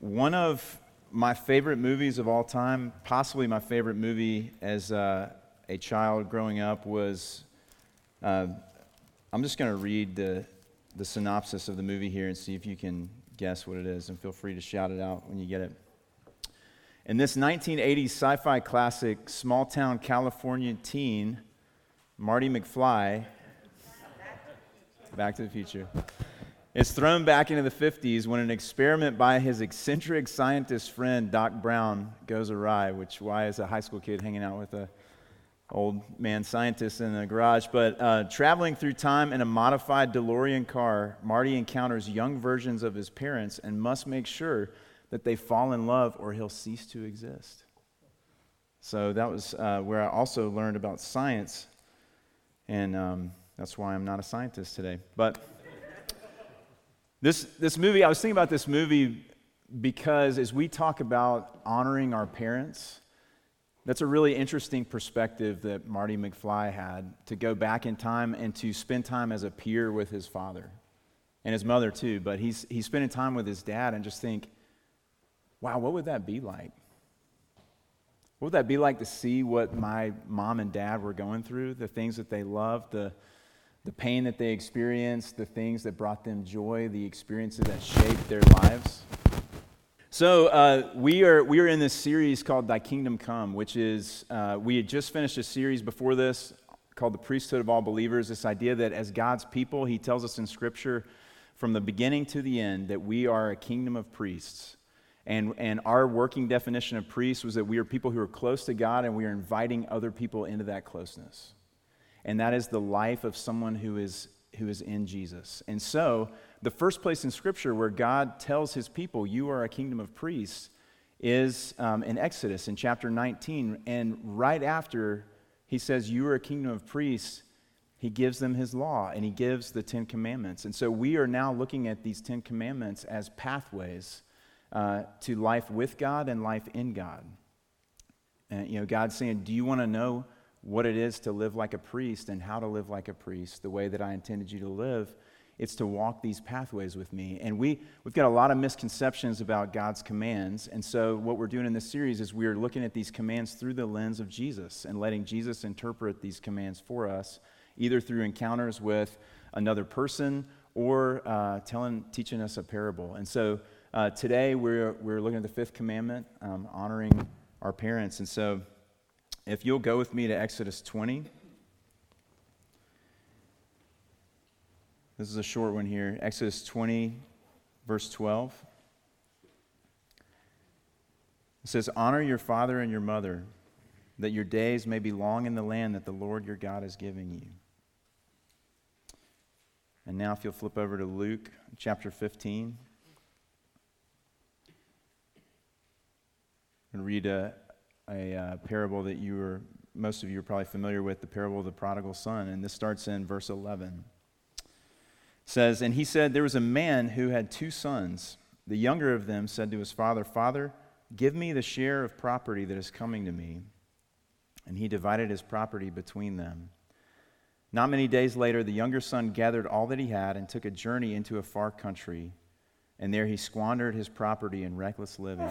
one of my favorite movies of all time, possibly my favorite movie as uh, a child growing up, was. Uh, I'm just going to read the, the synopsis of the movie here and see if you can guess what it is, and feel free to shout it out when you get it. In this 1980s sci fi classic, small town California teen, Marty McFly, Back to the Future, is thrown back into the 50s when an experiment by his eccentric scientist friend, Doc Brown, goes awry, which, why is a high school kid hanging out with a old man scientist in the garage. But uh, traveling through time in a modified DeLorean car, Marty encounters young versions of his parents and must make sure that they fall in love or he'll cease to exist. So that was uh, where I also learned about science, and um, that's why I'm not a scientist today. But this, this movie, I was thinking about this movie because as we talk about honoring our parents, that's a really interesting perspective that Marty McFly had to go back in time and to spend time as a peer with his father and his mother too. But he's, he's spending time with his dad and just think, wow, what would that be like? What would that be like to see what my mom and dad were going through, the things that they loved, the, the pain that they experienced, the things that brought them joy, the experiences that shaped their lives? So uh, we are we are in this series called "Thy Kingdom Come," which is uh, we had just finished a series before this called "The Priesthood of All Believers." This idea that as God's people, He tells us in Scripture from the beginning to the end that we are a kingdom of priests. And, and our working definition of priests was that we are people who are close to God and we are inviting other people into that closeness. And that is the life of someone who is, who is in Jesus. And so the first place in Scripture where God tells his people, You are a kingdom of priests, is um, in Exodus in chapter 19. And right after he says, You are a kingdom of priests, he gives them his law and he gives the Ten Commandments. And so we are now looking at these Ten Commandments as pathways uh, to life with God and life in God. And, you know, God's saying, Do you want to know what it is to live like a priest and how to live like a priest, the way that I intended you to live? It's to walk these pathways with me. And we, we've got a lot of misconceptions about God's commands. And so, what we're doing in this series is we're looking at these commands through the lens of Jesus and letting Jesus interpret these commands for us, either through encounters with another person or uh, telling, teaching us a parable. And so, uh, today we're, we're looking at the fifth commandment, um, honoring our parents. And so, if you'll go with me to Exodus 20. This is a short one here. Exodus 20, verse 12. It says, Honor your father and your mother, that your days may be long in the land that the Lord your God is giving you. And now, if you'll flip over to Luke chapter 15, and read a, a, uh, parable that you were, most of you are probably familiar with, the parable of the prodigal son. And this starts in verse 11 says, And he said, There was a man who had two sons. The younger of them said to his father, Father, give me the share of property that is coming to me. And he divided his property between them. Not many days later, the younger son gathered all that he had and took a journey into a far country. And there he squandered his property in reckless living.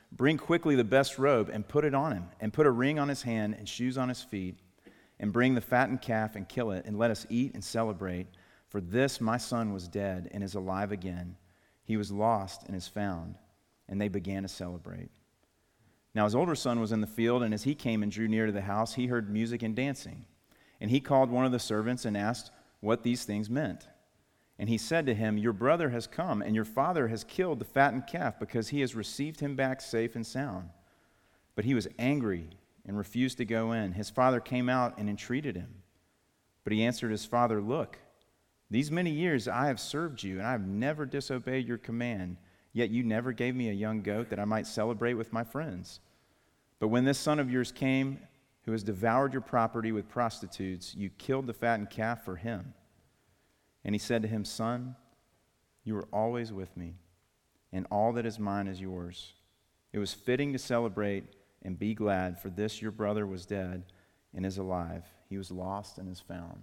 Bring quickly the best robe and put it on him, and put a ring on his hand and shoes on his feet, and bring the fattened calf and kill it, and let us eat and celebrate. For this my son was dead and is alive again. He was lost and is found and they began to celebrate. Now his older son was in the field, and as he came and drew near to the house, he heard music and dancing. And he called one of the servants and asked what these things meant. And he said to him, Your brother has come, and your father has killed the fattened calf because he has received him back safe and sound. But he was angry and refused to go in. His father came out and entreated him. But he answered his father, Look, these many years I have served you, and I have never disobeyed your command, yet you never gave me a young goat that I might celebrate with my friends. But when this son of yours came, who has devoured your property with prostitutes, you killed the fattened calf for him. And he said to him, Son, you are always with me, and all that is mine is yours. It was fitting to celebrate and be glad, for this your brother was dead and is alive. He was lost and is found.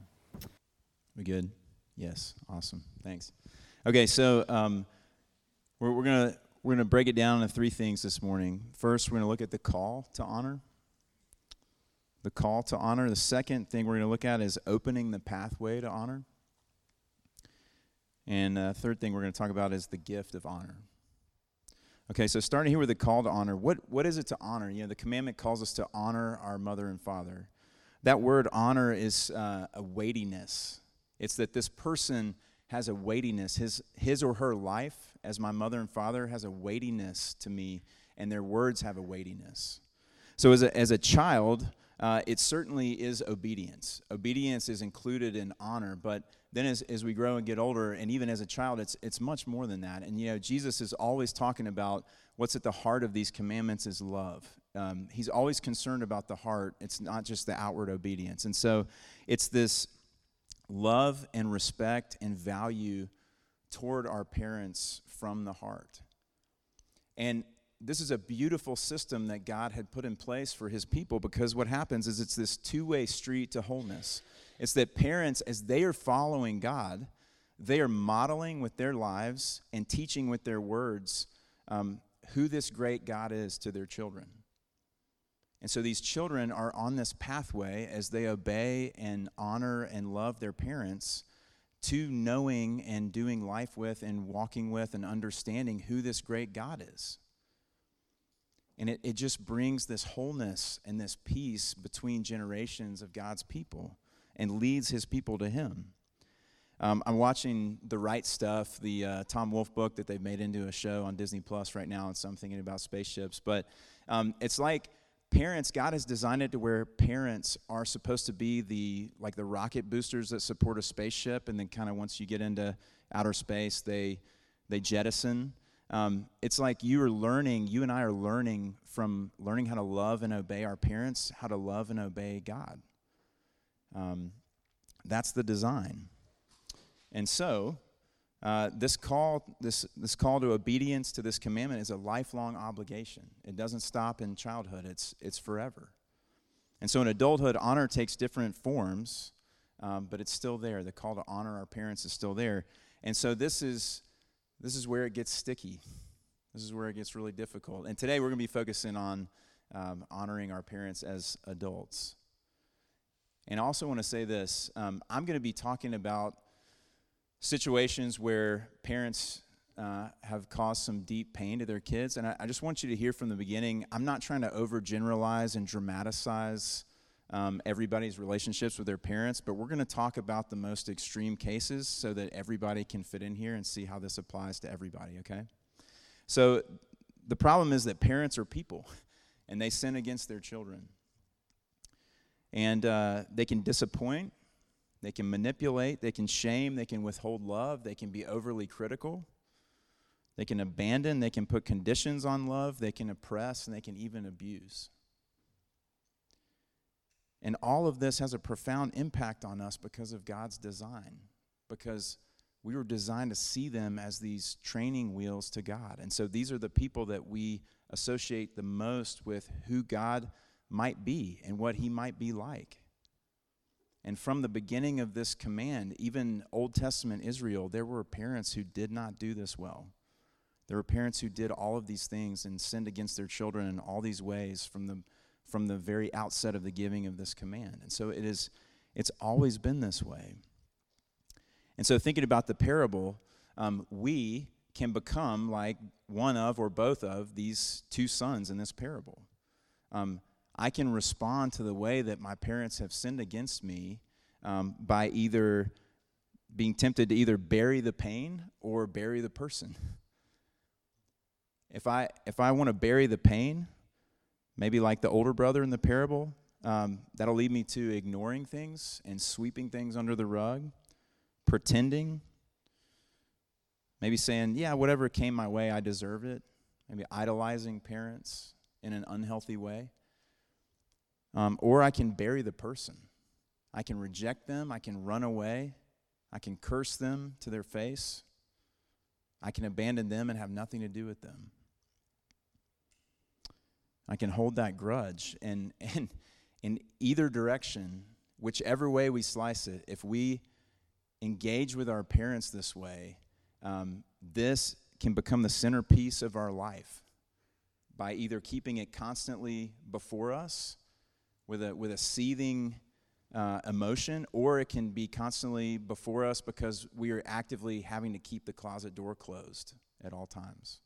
We good? Yes. Awesome. Thanks. Okay, so um, we're, we're going to we're to break it down into three things this morning. First, we're going to look at the call to honor. The call to honor. The second thing we're going to look at is opening the pathway to honor. And uh, third thing we're going to talk about is the gift of honor. Okay, so starting here with the call to honor, what, what is it to honor? You know, the commandment calls us to honor our mother and father. That word honor is uh, a weightiness. It's that this person has a weightiness. His, his or her life, as my mother and father, has a weightiness to me, and their words have a weightiness. So as a, as a child, uh, it certainly is obedience. Obedience is included in honor, but then as, as we grow and get older, and even as a child, it's, it's much more than that. And, you know, Jesus is always talking about what's at the heart of these commandments is love. Um, he's always concerned about the heart. It's not just the outward obedience. And so it's this love and respect and value toward our parents from the heart. And this is a beautiful system that God had put in place for his people because what happens is it's this two way street to wholeness. It's that parents, as they are following God, they are modeling with their lives and teaching with their words um, who this great God is to their children. And so these children are on this pathway as they obey and honor and love their parents to knowing and doing life with and walking with and understanding who this great God is. And it, it just brings this wholeness and this peace between generations of God's people and leads his people to him. Um, I'm watching The Right Stuff, the uh, Tom Wolfe book that they've made into a show on Disney Plus right now, and so I'm thinking about spaceships. But um, it's like parents, God has designed it to where parents are supposed to be the like the rocket boosters that support a spaceship, and then kind of once you get into outer space, they they jettison. Um, it's like you are learning, you and I are learning from learning how to love and obey our parents, how to love and obey God. Um, that's the design. And so, uh, this call, this, this call to obedience to this commandment is a lifelong obligation. It doesn't stop in childhood, it's, it's forever. And so in adulthood, honor takes different forms, um, but it's still there. The call to honor our parents is still there. And so this is this is where it gets sticky. This is where it gets really difficult. And today we're going to be focusing on um, honoring our parents as adults. And I also want to say this um, I'm going to be talking about situations where parents uh, have caused some deep pain to their kids. And I, I, just want you to hear from the beginning I'm not trying to overgeneralize and dramatize um, everybody's relationships with their parents, but we're going to talk about the most extreme cases so that everybody can fit in here and see how this applies to everybody, okay? So the problem is that parents are people and they sin against their children. And uh, they can disappoint, they can manipulate, they can shame, they can withhold love, they can be overly critical. They can abandon, they can put conditions on love, they can oppress, and they can even abuse. And all of this has a profound impact on us because of God's design, because we were designed to see them as these training wheels to God. And so these are the people that we associate the most with who God might be and what he might be like. And from the beginning of this command, even Old Testament Israel, there were parents who did not do this well. There were parents who did all of these things and sinned against their children in all these ways from the from the very outset of the giving of this command. And so it is it's always been this way. And so thinking about the parable, um, we can become like one of or both of these two sons in this parable. Um, I can respond to the way that my parents have sinned against me um, by either being tempted to either bury the pain or bury the person. If I if I want to bury the pain, maybe like the older brother in the parable, um, that'll lead me to ignoring things and sweeping things under the rug, pretending, maybe saying, "Yeah, whatever came my way, I deserve it." Maybe idolizing parents in an unhealthy way. Um, or I can bury the person. I can reject them. I can run away. I can curse them to their face. I can abandon them and have nothing to do with them. I can hold that grudge. And, and in either direction, whichever way we slice it, if we engage with our parents this way, um, this can become the centerpiece of our life by either keeping it constantly before us with a, with a seething uh, emotion, or it can be constantly before us because we are actively having to keep the closet door closed at all times.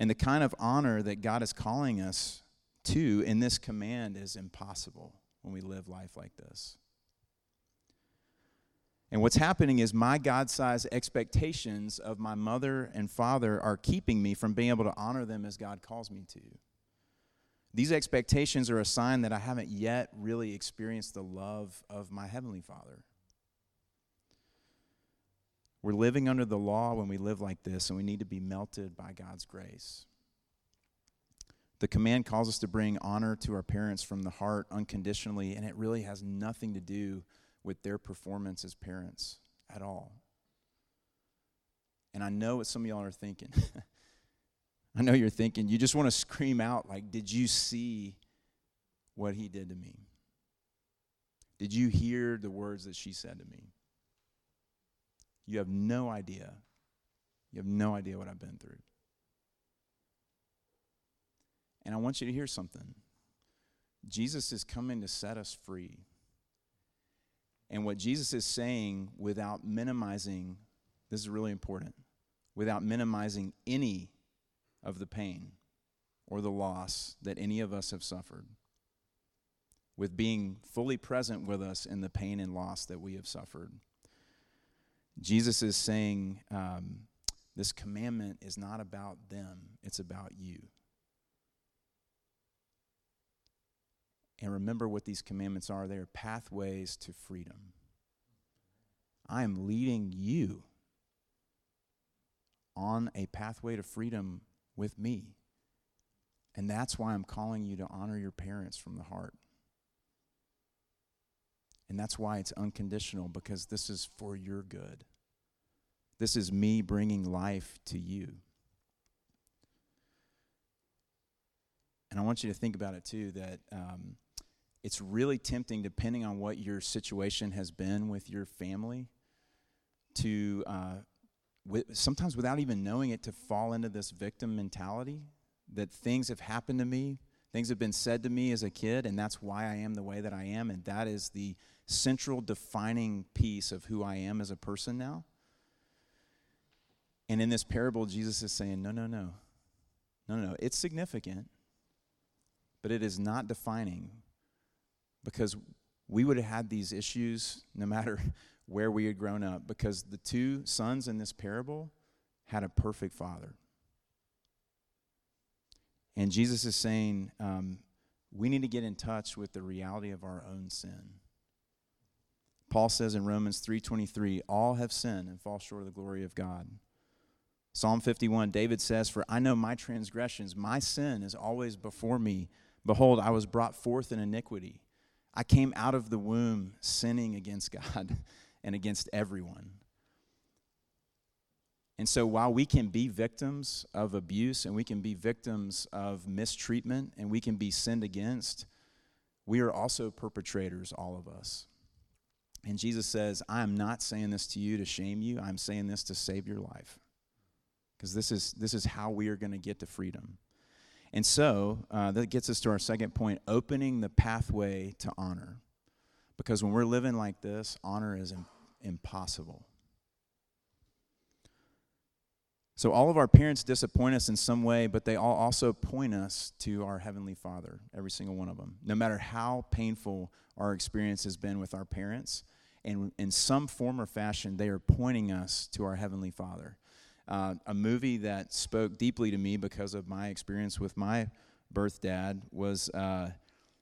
And the kind of honor that God is calling us to in this command is impossible when we live life like this. And what's happening is my God sized expectations of my mother and father are keeping me from being able to honor them as God calls me to. These expectations are a sign that I haven't yet really experienced the love of my Heavenly Father. We're living under the law when we live like this, and we need to be melted by God's grace. The command calls us to bring honor to our parents from the heart unconditionally, and it really has nothing to do with their performance as parents at all. And I know what some of y'all are thinking. I know you're thinking, you just want to scream out, like, did you see what he did to me? Did you hear the words that she said to me? You have no idea. You have no idea what I've been through. And I want you to hear something. Jesus is coming to set us free. And what Jesus is saying without minimizing, this is really important, without minimizing any of the pain or the loss that any of us have suffered, with being fully present with us in the pain and loss that we have suffered. Jesus is saying um, this commandment is not about them, it's about you. And remember what these commandments are they are pathways to freedom. I am leading you on a pathway to freedom with me. And that's why I'm calling you to honor your parents from the heart. And that's why it's unconditional, because this is for your good. This is me bringing life to you. And I want you to think about it too that um, it's really tempting, depending on what your situation has been with your family, to uh, with, sometimes without even knowing it, to fall into this victim mentality that things have happened to me, things have been said to me as a kid, and that's why I am the way that I am, and that is the central defining piece of who I am as a person now. And in this parable, Jesus is saying, no, no, no. No, no, no. It's significant, but it is not defining because we would have had these issues no matter where we had grown up because the two sons in this parable had a perfect father. And Jesus is saying um, we need to get in touch with the reality of our own sin. Paul says in Romans 3:23, all have sinned and fall short of the glory of God. Psalm 51, David says, For I know my transgressions, my sin is always before me. Behold, I was brought forth in iniquity. I came out of the womb sinning against God and against everyone. And so, while we can be victims of abuse and we can be victims of mistreatment and we can be sinned against, we are also perpetrators, all of us. And Jesus says, I am not saying this to you to shame you, I'm saying this to save your life. Because this is, this is how we are going to get to freedom. And so, uh, that gets us to our second point opening the pathway to honor. Because when we're living like this, honor is Im- impossible. So, all of our parents disappoint us in some way, but they all also point us to our Heavenly Father, every single one of them. No matter how painful our experience has been with our parents, and in some form or fashion, they are pointing us to our Heavenly Father. Uh, a movie that spoke deeply to me because of my experience with my birth dad was uh,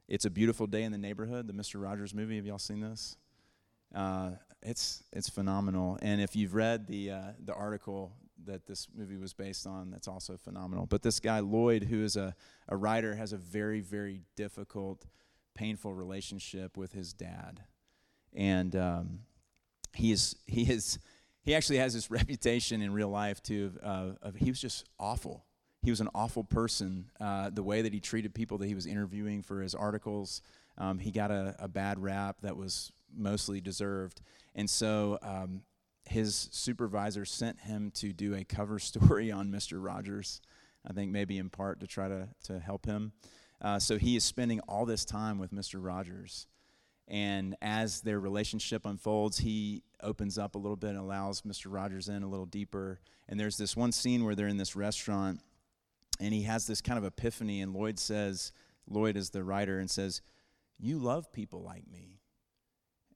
It's a Beautiful Day in the Neighborhood, the Mr. Rogers movie. Have y'all seen this? Uh, it's, it's phenomenal. And if you've read the, uh, the article that this movie was based on that's also phenomenal. But this guy, Lloyd, who is a, a writer, has a very, very difficult, painful relationship with his dad. And um, he is, he is, he actually has this reputation in real life too of, uh, of he was just awful. He was an awful person. Uh, the way that he treated people that he was interviewing for his articles, um, he got a, a, bad rap that was mostly deserved. And so um, his supervisor sent him to do a cover story on Mr. Rogers, I think maybe in part to try to, to help him. Uh, so he is spending all this time with Mr. Rogers. And as their relationship unfolds, he opens up a little bit and allows Mr. Rogers in a little deeper. And there's this one scene where they're in this restaurant, and he has this kind of epiphany. And Lloyd says, Lloyd is the writer, and says, You love people like me.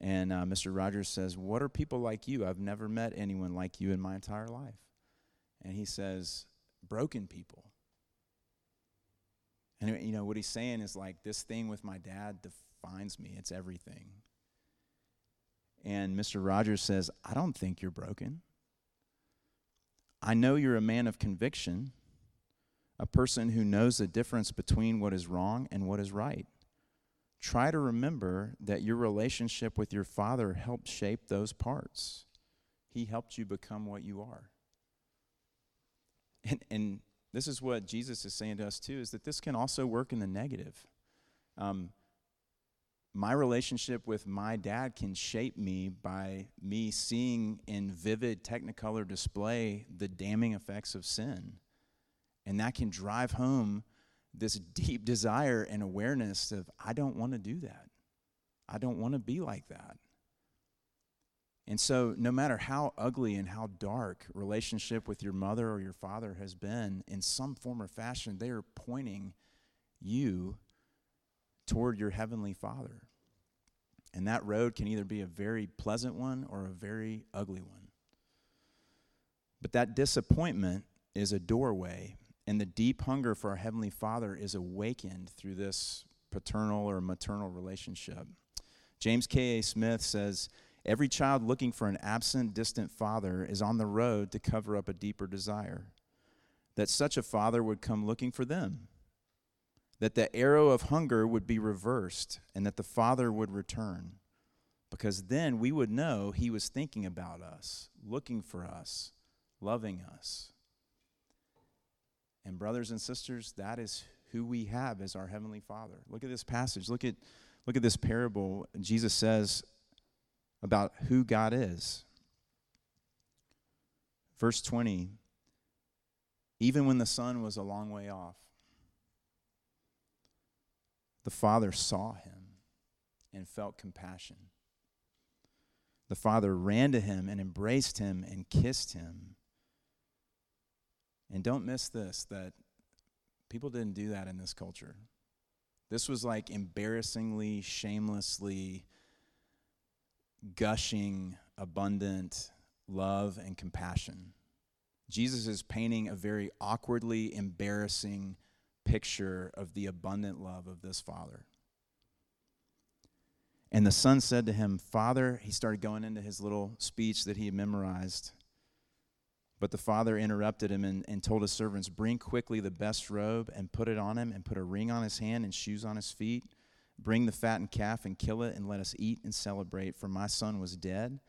And uh, Mr. Rogers says, What are people like you? I've never met anyone like you in my entire life. And he says, Broken people. And, you know, what he's saying is like, this thing with my dad defines me, it's everything. And Mr. Rogers says, I don't think you're broken. I know you're a man of conviction, a person who knows the difference between what is wrong and what is right try to remember that your relationship with your Father helped shape those parts. He helped you become what you are. And, and this is what Jesus is saying to us too is that this can also work in the negative. Um, my relationship with my dad can shape me by me seeing in vivid technicolor display the damning effects of sin. And that can drive home this deep desire and awareness of, I don't want to do that. I don't want to be like that. And so, no matter how ugly and how dark relationship with your mother or your father has been, in some form or fashion, they are pointing you toward your heavenly Father. And that road can either be a very pleasant one or a very ugly one. But that disappointment is a doorway and the deep hunger for our Heavenly Father is awakened through this paternal or maternal relationship. James K.A. Smith says, Every child looking for an absent, distant father is on the road to cover up a deeper desire. That such a father would come looking for them. That the arrow of hunger would be reversed and that the father would return. Because then we would know he was thinking about us, looking for us, loving us. And, brothers and sisters, that is who we have as our Heavenly Father. Look at this passage. Look at, look at this parable. Jesus says about who God is. Verse 20 Even when the Son was a long way off, the Father saw him and felt compassion. The Father ran to him and embraced him and kissed him. And don't miss this that people didn't do that in this culture. This was like embarrassingly, shamelessly gushing, abundant love and compassion. Jesus is painting a very awkwardly embarrassing picture of the abundant love of this Father. And the son said to him, Father, he started going into his little speech that he had memorized. But the father interrupted him and, and told his servants, Bring quickly the best robe and put it on him, and put a ring on his hand and shoes on his feet. Bring the fattened calf and kill it, and let us eat and celebrate. For my son was dead,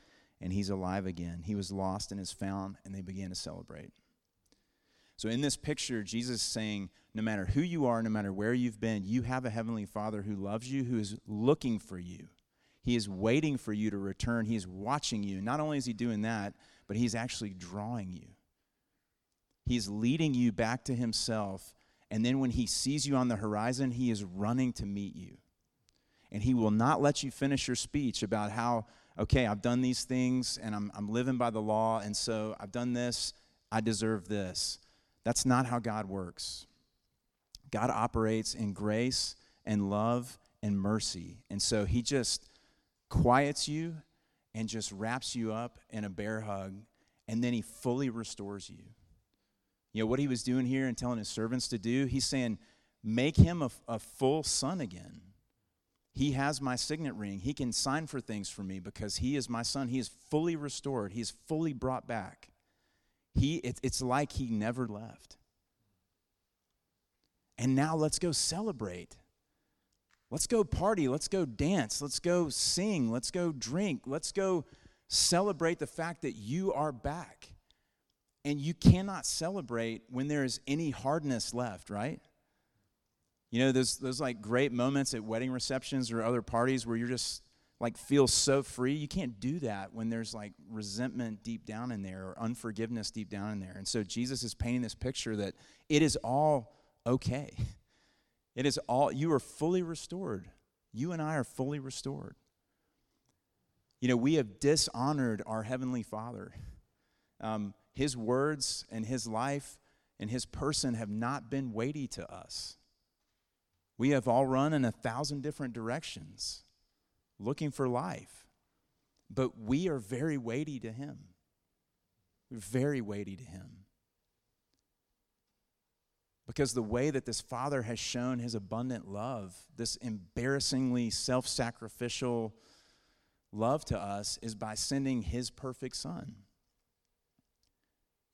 and he's alive again. He was lost and is found, and they began to celebrate. So, in this picture, Jesus is saying, no matter who you are, no matter where you've been, you have a heavenly Father who loves you, who is looking for you. He is waiting for you to return. He is watching you. Not only is he doing that, but He's actually drawing you. He's leading you back to Himself. And then when He sees you on the horizon, He is running to meet you. And He will not let you finish your speech about how, okay, I've done these things and I'm, I'm living by the law, and so I've done this. I deserve this. That's not how God works. God operates in grace and love and mercy. And so he just quiets you and just wraps you up in a bear hug, and then he fully restores you. You know what he was doing here and telling his servants to do? He's saying, make him a, a full son again. He has my signet ring. He can sign for things for me because he is my son. He is fully restored, he is fully brought back. He, it, it's like he never left. And now let's go celebrate. Let's go party. Let's go dance. Let's go sing. Let's go drink. Let's go celebrate the fact that you are back. And you cannot celebrate when there is any hardness left, right? You know, there's those like great moments at wedding receptions or other parties where you're just like feel so free. You can't do that when there's like resentment deep down in there or unforgiveness deep down in there. And so Jesus is painting this picture that it is all okay. It is all, you are fully restored. You and I are fully restored. You know, we have dishonored our Heavenly Father. Um, his words and His life and His person have not been weighty to us. We have all run in a thousand different directions looking for life, but we are very weighty to Him. We're very weighty to Him. Because the way that this Father has shown his abundant love, this embarrassingly self sacrificial love to us, is by sending his perfect Son.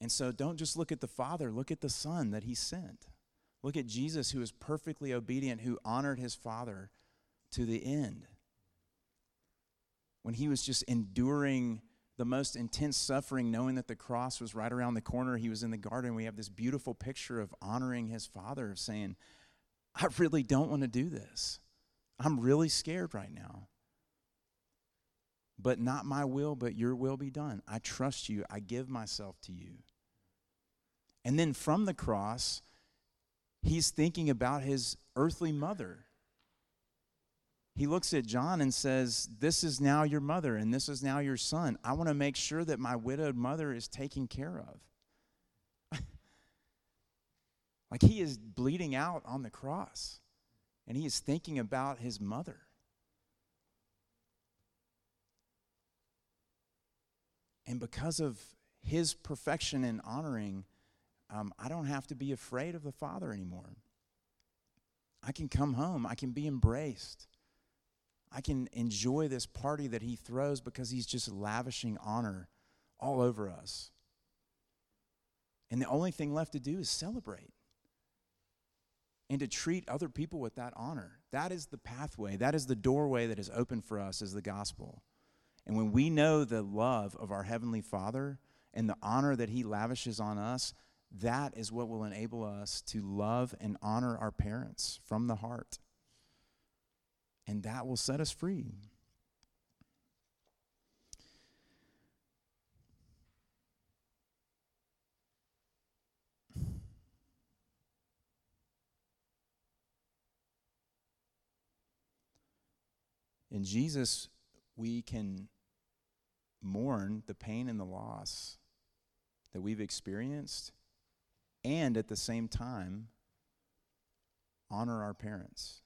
And so don't just look at the Father, look at the Son that he sent. Look at Jesus, who was perfectly obedient, who honored his Father to the end. When he was just enduring the most intense suffering, knowing that the cross was right around the corner. He was in the garden. We have this beautiful picture of honoring his father, of saying, I really don't want to do this. I'm really scared right now. But not my will, but your will be done. I trust you. I give myself to you. And then from the cross, he's thinking about his earthly mother he looks at John and says, This is now your mother and this is now your son. I want to make sure that my widowed mother is taken care of. like he is bleeding out on the cross and he is thinking about his mother. And because of his perfection and honoring, um, I don't have to be afraid of the Father anymore. I can come home, I can be embraced. I can enjoy this party that he throws because he's just lavishing honor all over us. And the only thing left to do is celebrate and to treat other people with that honor. That is the pathway, that is the doorway that is open for us as the gospel. And when we know the love of our Heavenly Father and the honor that He lavishes on us, that is what will enable us to love and honor our parents from the heart and that will set us free. In Jesus, we can mourn the pain and the loss that we've experienced, and at the same time, honor our parents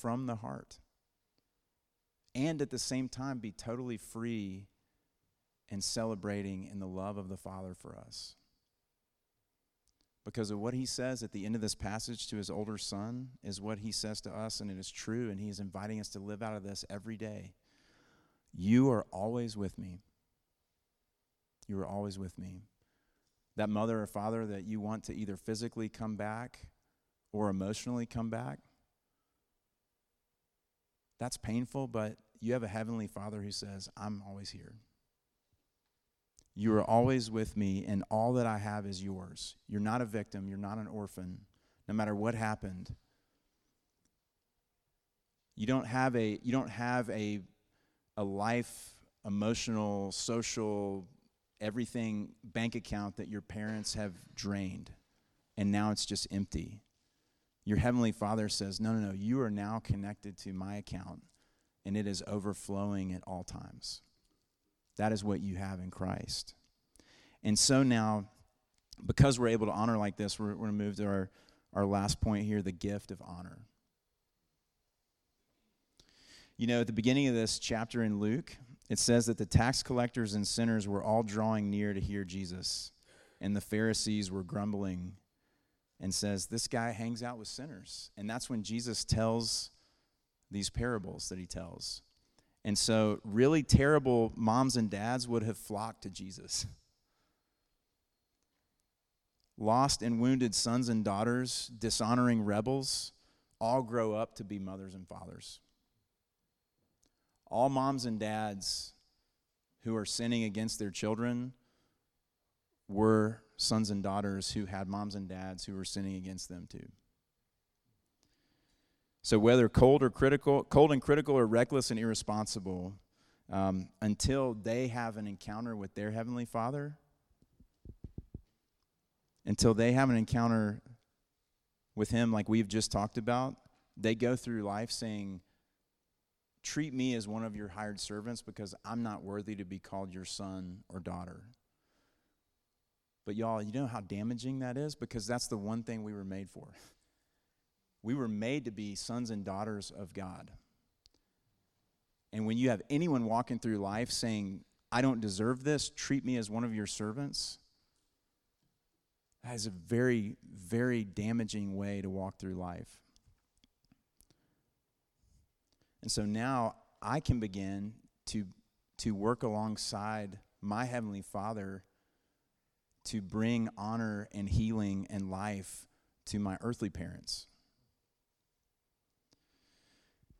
from the heart. And at the same time, be totally free and celebrating in the love of the Father for us. Because of what he says at the end of this passage to his older son is what he says to us, and it is true, and he is inviting us to live out of this every day. You are always with me. You are always with me. That mother or father that you want to either physically come back or emotionally come back, that's painful, but you have a heavenly Father who says, I'm always here. You are always with me, and all that I have is yours. You're not a victim, you're not an orphan, no matter what happened. You don't have a you don't have a a life, emotional, social, everything bank account that your parents have drained and now it's just empty your heavenly Father says, No, no, no, you are now connected to my account, and it is overflowing at all times. That is what you have in Christ. And so now, because we're able to honor like this, we're, we're going to move to our, our last point here the gift of honor. You know, at the beginning of this chapter in Luke, it says that the tax collectors and sinners were all drawing near to hear Jesus, and the Pharisees were grumbling and says, This guy hangs out with sinners. And that's when Jesus tells these parables that he tells. And so, really terrible moms and dads would have flocked to Jesus. Lost and wounded sons and daughters, dishonoring rebels, all grow up to be mothers and fathers. All moms and dads who are sinning against their children were sons and daughters who had moms and dads who were sinning against them too. So whether cold or critical, cold and critical, or reckless and irresponsible, um, until they have an encounter with their heavenly Father, until they have an encounter with Him, like we've just talked about, they go through life saying, "Treat me as one of your hired servants, because I'm not worthy to be called your son or daughter." But y'all, you know how damaging that is because that's the one thing we were made for. We were made to be sons and daughters of God. And when you have anyone walking through life saying, I don't deserve this, treat me as one of your servants, that is a very, very damaging way to walk through life. And so now I can begin to, to work alongside my Heavenly Father to bring honor and healing and life to my earthly parents.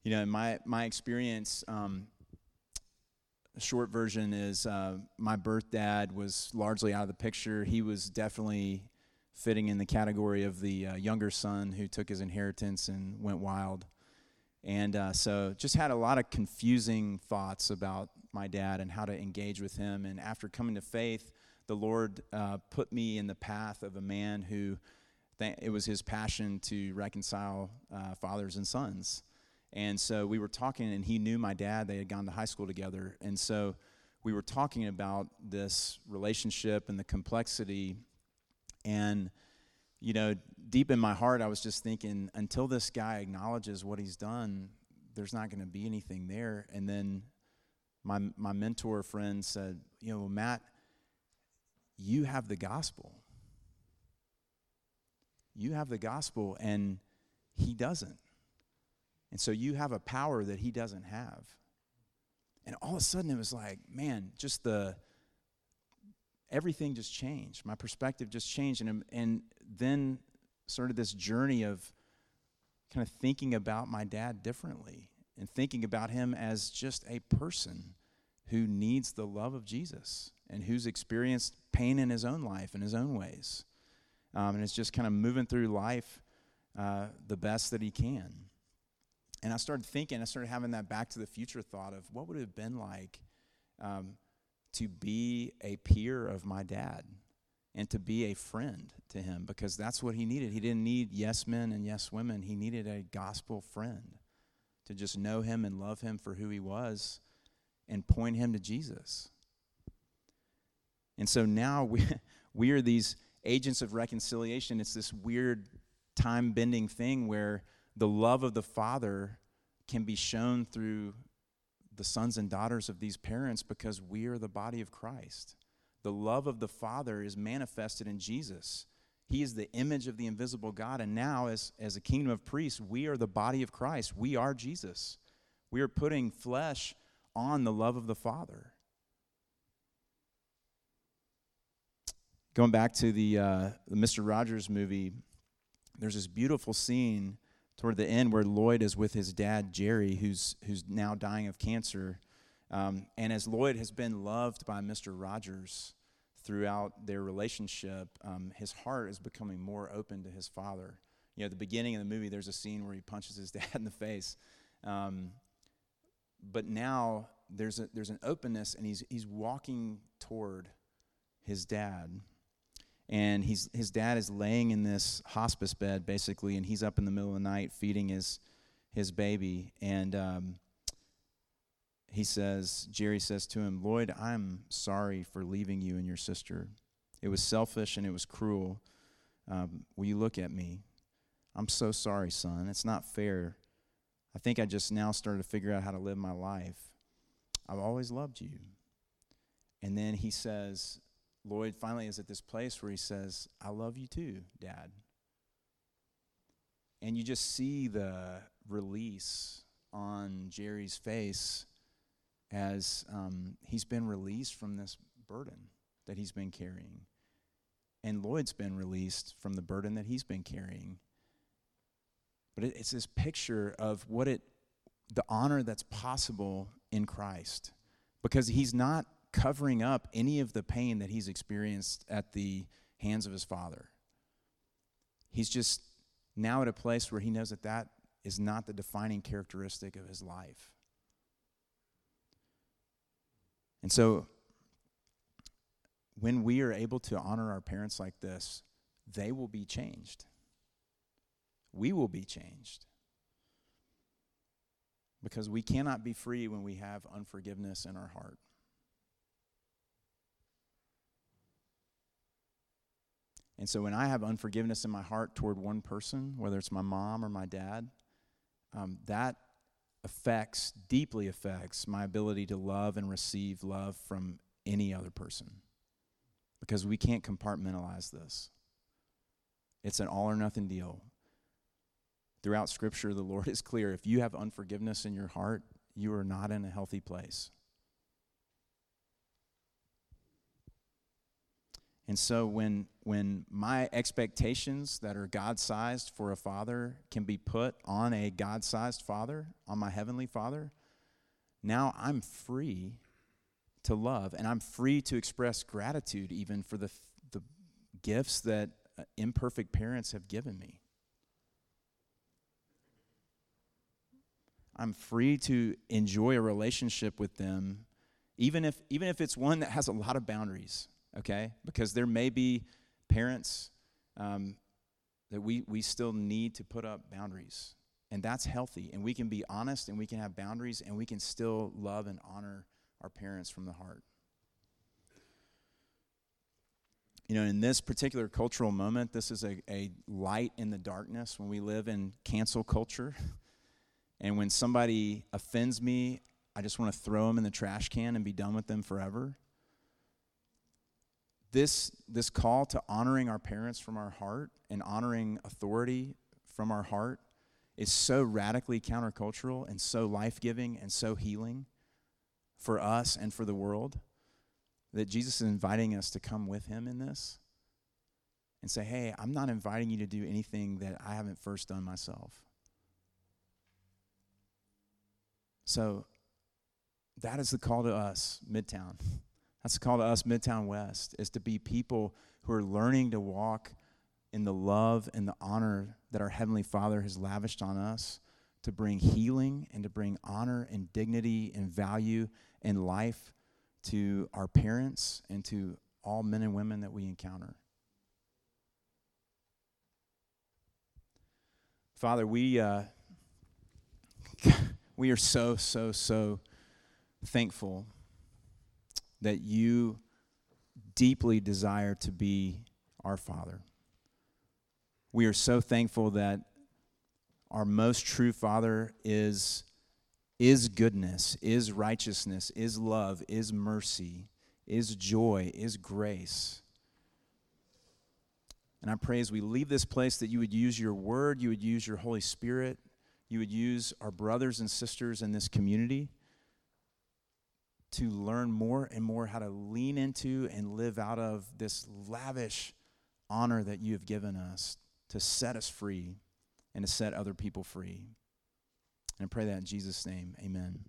You know, my, my experience, um, short version is uh, my birth dad was largely out of the picture. He was definitely fitting in the category of the uh, younger son who took his inheritance and went wild. And uh, so just had a lot of confusing thoughts about my dad and how to engage with him. And after coming to faith, the Lord uh, put me in the path of a man who th- it was his passion to reconcile uh, fathers and sons. And so we were talking, and he knew my dad. They had gone to high school together. And so we were talking about this relationship and the complexity. And, you know, deep in my heart, I was just thinking, until this guy acknowledges what he's done, there's not going to be anything there. And then my, my mentor friend said, you know, Matt, you have the gospel. You have the gospel, and he doesn't. And so you have a power that he doesn't have. And all of a sudden, it was like, man, just the everything just changed. My perspective just changed. And, and then started this journey of kind of thinking about my dad differently and thinking about him as just a person who needs the love of Jesus and who's experienced pain in his own life in his own ways. Um, and it's just kind of moving through life uh, the best that he can. And I started thinking, I started having that back to the future thought of what would it have been like um, to be a peer of my dad and to be a friend to him because that's what he needed. He didn't need yes men and yes women, he needed a gospel friend to just know him and love him for who he was and point him to Jesus. And so now we, we are these agents of reconciliation. It's this weird time bending thing where the love of the Father can be shown through the sons and daughters of these parents because we are the body of Christ. The love of the Father is manifested in Jesus. He is the image of the invisible God. And now, as, as a kingdom of priests, we are the body of Christ. We are Jesus. We are putting flesh on the love of the Father. Going back to the, uh, the Mr. Rogers movie, there's this beautiful scene toward the end where Lloyd is with his dad, Jerry, who's, who's now dying of cancer. Um, and as Lloyd has been loved by Mr. Rogers throughout their relationship, um, his heart is becoming more open to his father. You know, at the beginning of the movie, there's a scene where he punches his dad in the face. Um, but now there's, a, there's an openness, and he's, he's walking toward his dad and he's his dad is laying in this hospice bed basically, and he's up in the middle of the night feeding his his baby, and um, he says, Jerry says to him, Lloyd, I'm sorry for leaving you and your sister. It was selfish and it was cruel. Um, will you look at me? I'm so sorry, son. It's not fair. I think I just now started to figure out how to live my life. I've always loved you. And then he says, Lloyd finally is at this place where he says, I love you too, Dad. And you just see the release on Jerry's face as um, he's been released from this burden that he's been carrying. And Lloyd's been released from the burden that he's been carrying. But it, it's this picture of what it, the honor that's possible in Christ. Because he's not covering up any of the pain that he's experienced at the hands of his father. He's just now at a place where he knows that that is not the defining characteristic of his life. And so, when we are able to honor our parents like this, they will be changed. We will be changed. Because we cannot be free when we have unforgiveness in our heart. And so when I have unforgiveness in my heart toward one person, whether it's my mom or my dad, um, that affects, deeply affects my ability to love and receive love from any other person. Because we can't compartmentalize this. It's an all or nothing deal. Throughout Scripture, the Lord is clear. If you have unforgiveness in your heart, you are not in a healthy place. And so when when my expectations that are God-sized for a father can be put on a God-sized father, on my heavenly father, now I'm free to love and I'm free to express gratitude even for the the gifts that uh, imperfect parents have given me. I'm free to enjoy a relationship with them even if even if it's one that has a lot of boundaries okay? Because there may be parents um, that we, we still need to put up boundaries. And that's healthy. And we can be honest and we can have boundaries and we can still love and honor our parents from the heart. You know, in this particular cultural moment, this is a, a light in the darkness when we live in cancel culture. And when somebody offends me, I just want to throw them in the trash can and be done with them forever this, this call to honoring our parents from our heart and honoring authority from our heart is so radically countercultural and so life giving and so healing for us and for the world that Jesus is inviting us to come with him in this and say, hey, I'm not inviting you to do anything that I haven't first done myself. So that is the call to us, Midtown. That's the call to us, Midtown West, is to be people who are learning to walk in the love and the honor that our Heavenly Father has lavished on us to bring healing and to bring honor and dignity and value and life to our parents and to all men and women that we encounter. Father, we, uh, we are so, so, so thankful that you deeply desire to be our Father. We are so thankful that our most true Father is, is goodness, is righteousness, is love, is mercy, is joy, is grace. And I pray as we leave this place that you would use your word, you would use your Holy Spirit, you would use our brothers and sisters in this community to learn more and more how to lean into and live out of this lavish honor that you have given us to set us free and to set other people free. And I pray that in Jesus' name, amen.